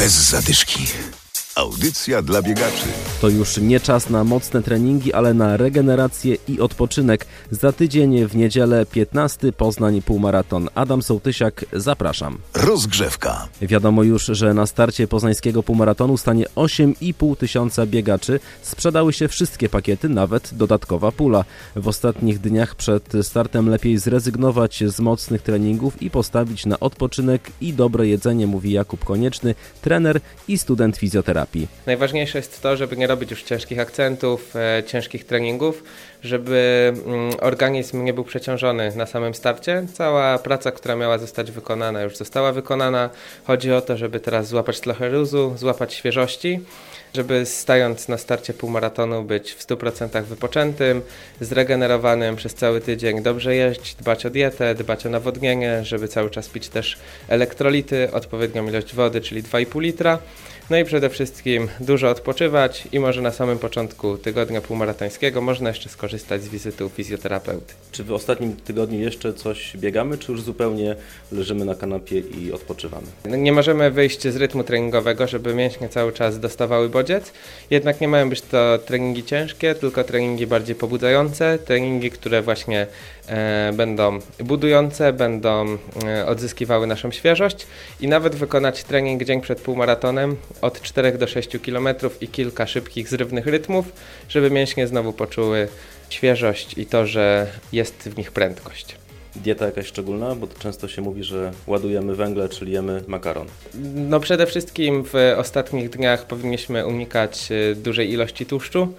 Bez zadyszki. Audycja dla biegaczy. To już nie czas na mocne treningi, ale na regenerację i odpoczynek. Za tydzień w niedzielę 15 Poznań półmaraton. Adam Sołtysiak, zapraszam. Rozgrzewka. Wiadomo już, że na starcie poznańskiego półmaratonu stanie 8,5 tysiąca biegaczy. Sprzedały się wszystkie pakiety, nawet dodatkowa pula. W ostatnich dniach przed startem lepiej zrezygnować z mocnych treningów i postawić na odpoczynek i dobre jedzenie, mówi Jakub Konieczny, trener i student fizjoterapii terapii. Najważniejsze jest to, żeby nie robić już ciężkich akcentów, e, ciężkich treningów, żeby mm, organizm nie był przeciążony na samym starcie. Cała praca, która miała zostać wykonana, już została wykonana. Chodzi o to, żeby teraz złapać trochę luzu, złapać świeżości żeby stając na starcie półmaratonu być w 100% wypoczętym, zregenerowanym przez cały tydzień, dobrze jeść, dbać o dietę, dbać o nawodnienie, żeby cały czas pić też elektrolity, odpowiednią ilość wody, czyli 2,5 litra. No i przede wszystkim dużo odpoczywać i może na samym początku tygodnia półmaratońskiego można jeszcze skorzystać z wizyty u fizjoterapeuty. Czy w ostatnim tygodniu jeszcze coś biegamy, czy już zupełnie leżymy na kanapie i odpoczywamy? No nie możemy wyjść z rytmu treningowego, żeby mięśnie cały czas dostawały bodziec. Jednak nie mają być to treningi ciężkie, tylko treningi bardziej pobudzające, treningi, które właśnie e, będą budujące, będą e, odzyskiwały naszą świeżość i nawet wykonać trening dzień przed półmaratonem od 4 do 6 km i kilka szybkich, zrywnych rytmów, żeby mięśnie znowu poczuły świeżość i to, że jest w nich prędkość. Dieta jakaś szczególna, bo często się mówi, że ładujemy węgle, czyli jemy makaron. No przede wszystkim w ostatnich dniach powinniśmy unikać e, dużej ilości tłuszczu.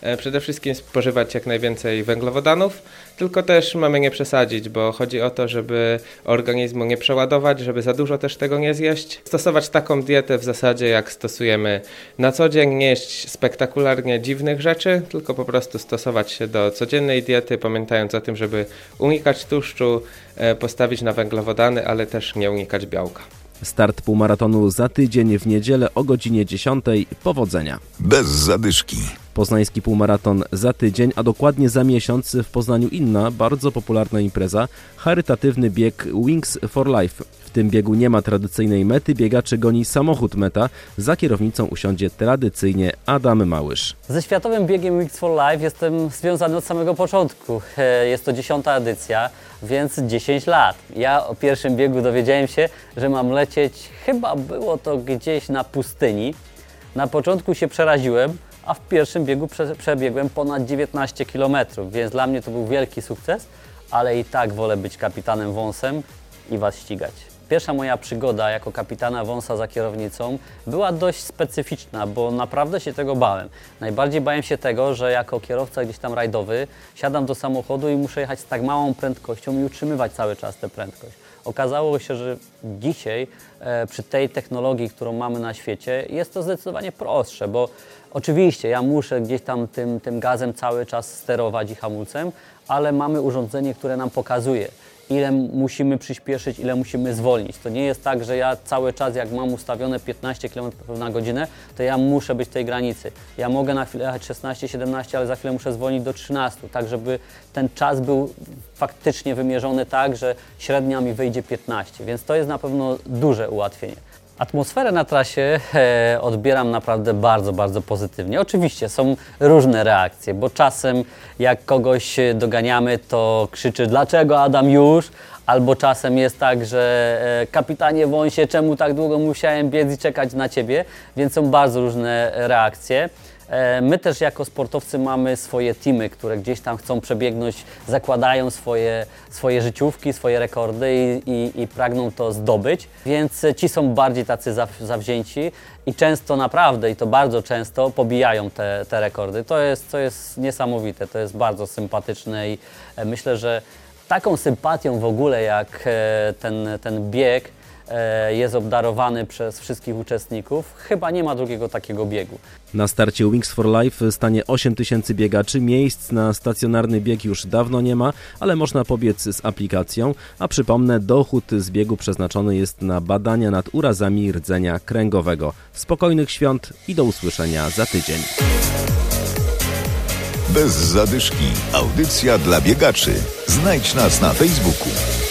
E, przede wszystkim spożywać jak najwięcej węglowodanów, tylko też mamy nie przesadzić, bo chodzi o to, żeby organizmu nie przeładować, żeby za dużo też tego nie zjeść. Stosować taką dietę w zasadzie jak stosujemy na co dzień, nie jeść spektakularnie dziwnych rzeczy, tylko po prostu stosować się do codziennej diety, pamiętając o tym, żeby unikać tłuszczu, e, postawić na węglowodany, ale też nie unikać białka. Start półmaratonu za tydzień w niedzielę o godzinie 10. Powodzenia. Bez zadyszki. Poznański półmaraton za tydzień, a dokładnie za miesiąc w Poznaniu inna, bardzo popularna impreza, charytatywny bieg Wings for Life. W tym biegu nie ma tradycyjnej mety, biegaczy goni samochód meta. Za kierownicą usiądzie tradycyjnie Adam Małysz. Ze Światowym Biegiem Wings for Life jestem związany od samego początku. E, jest to dziesiąta edycja, więc 10 lat. Ja o pierwszym biegu dowiedziałem się, że mam lecieć, chyba było to gdzieś na pustyni. Na początku się przeraziłem, a w pierwszym biegu prze, przebiegłem ponad 19 km, więc dla mnie to był wielki sukces, ale i tak wolę być kapitanem wąsem i Was ścigać. Pierwsza moja przygoda jako kapitana wąsa za kierownicą była dość specyficzna, bo naprawdę się tego bałem. Najbardziej bałem się tego, że jako kierowca gdzieś tam rajdowy siadam do samochodu i muszę jechać z tak małą prędkością i utrzymywać cały czas tę prędkość. Okazało się, że dzisiaj e, przy tej technologii, którą mamy na świecie, jest to zdecydowanie prostsze, bo oczywiście ja muszę gdzieś tam tym, tym gazem cały czas sterować i hamulcem, ale mamy urządzenie, które nam pokazuje, ile musimy przyspieszyć, ile musimy zwolnić. To nie jest tak, że ja cały czas, jak mam ustawione 15 km na godzinę, to ja muszę być w tej granicy. Ja mogę na chwilę jechać 16-17, ale za chwilę muszę zwolnić do 13, tak żeby ten czas był faktycznie wymierzony tak, że średnia mi wyjdzie 15, więc to jest na pewno duże ułatwienie. Atmosferę na trasie e, odbieram naprawdę bardzo, bardzo pozytywnie. Oczywiście są różne reakcje, bo czasem jak kogoś doganiamy, to krzyczy dlaczego Adam już? Albo czasem jest tak, że e, kapitanie Wąsie, czemu tak długo musiałem biec i czekać na Ciebie? Więc są bardzo różne reakcje. E, my też jako sportowcy mamy swoje teamy, które gdzieś tam chcą przebiegnąć, zakładają swoje, swoje życiówki, swoje rekordy i, i, i pragną to zdobyć, więc ci są bardziej tacy zawzięci i często naprawdę, i to bardzo często, pobijają te, te rekordy. To jest, to jest niesamowite, to jest bardzo sympatyczne i e, myślę, że taką sympatią w ogóle jak e, ten, ten bieg E, jest obdarowany przez wszystkich uczestników. Chyba nie ma drugiego takiego biegu. Na starcie Wings for Life stanie 8 tysięcy biegaczy. Miejsc na stacjonarny bieg już dawno nie ma, ale można pobiec z aplikacją. A przypomnę, dochód z biegu przeznaczony jest na badania nad urazami rdzenia kręgowego. Spokojnych świąt i do usłyszenia za tydzień. Bez zadyszki. Audycja dla biegaczy. Znajdź nas na Facebooku.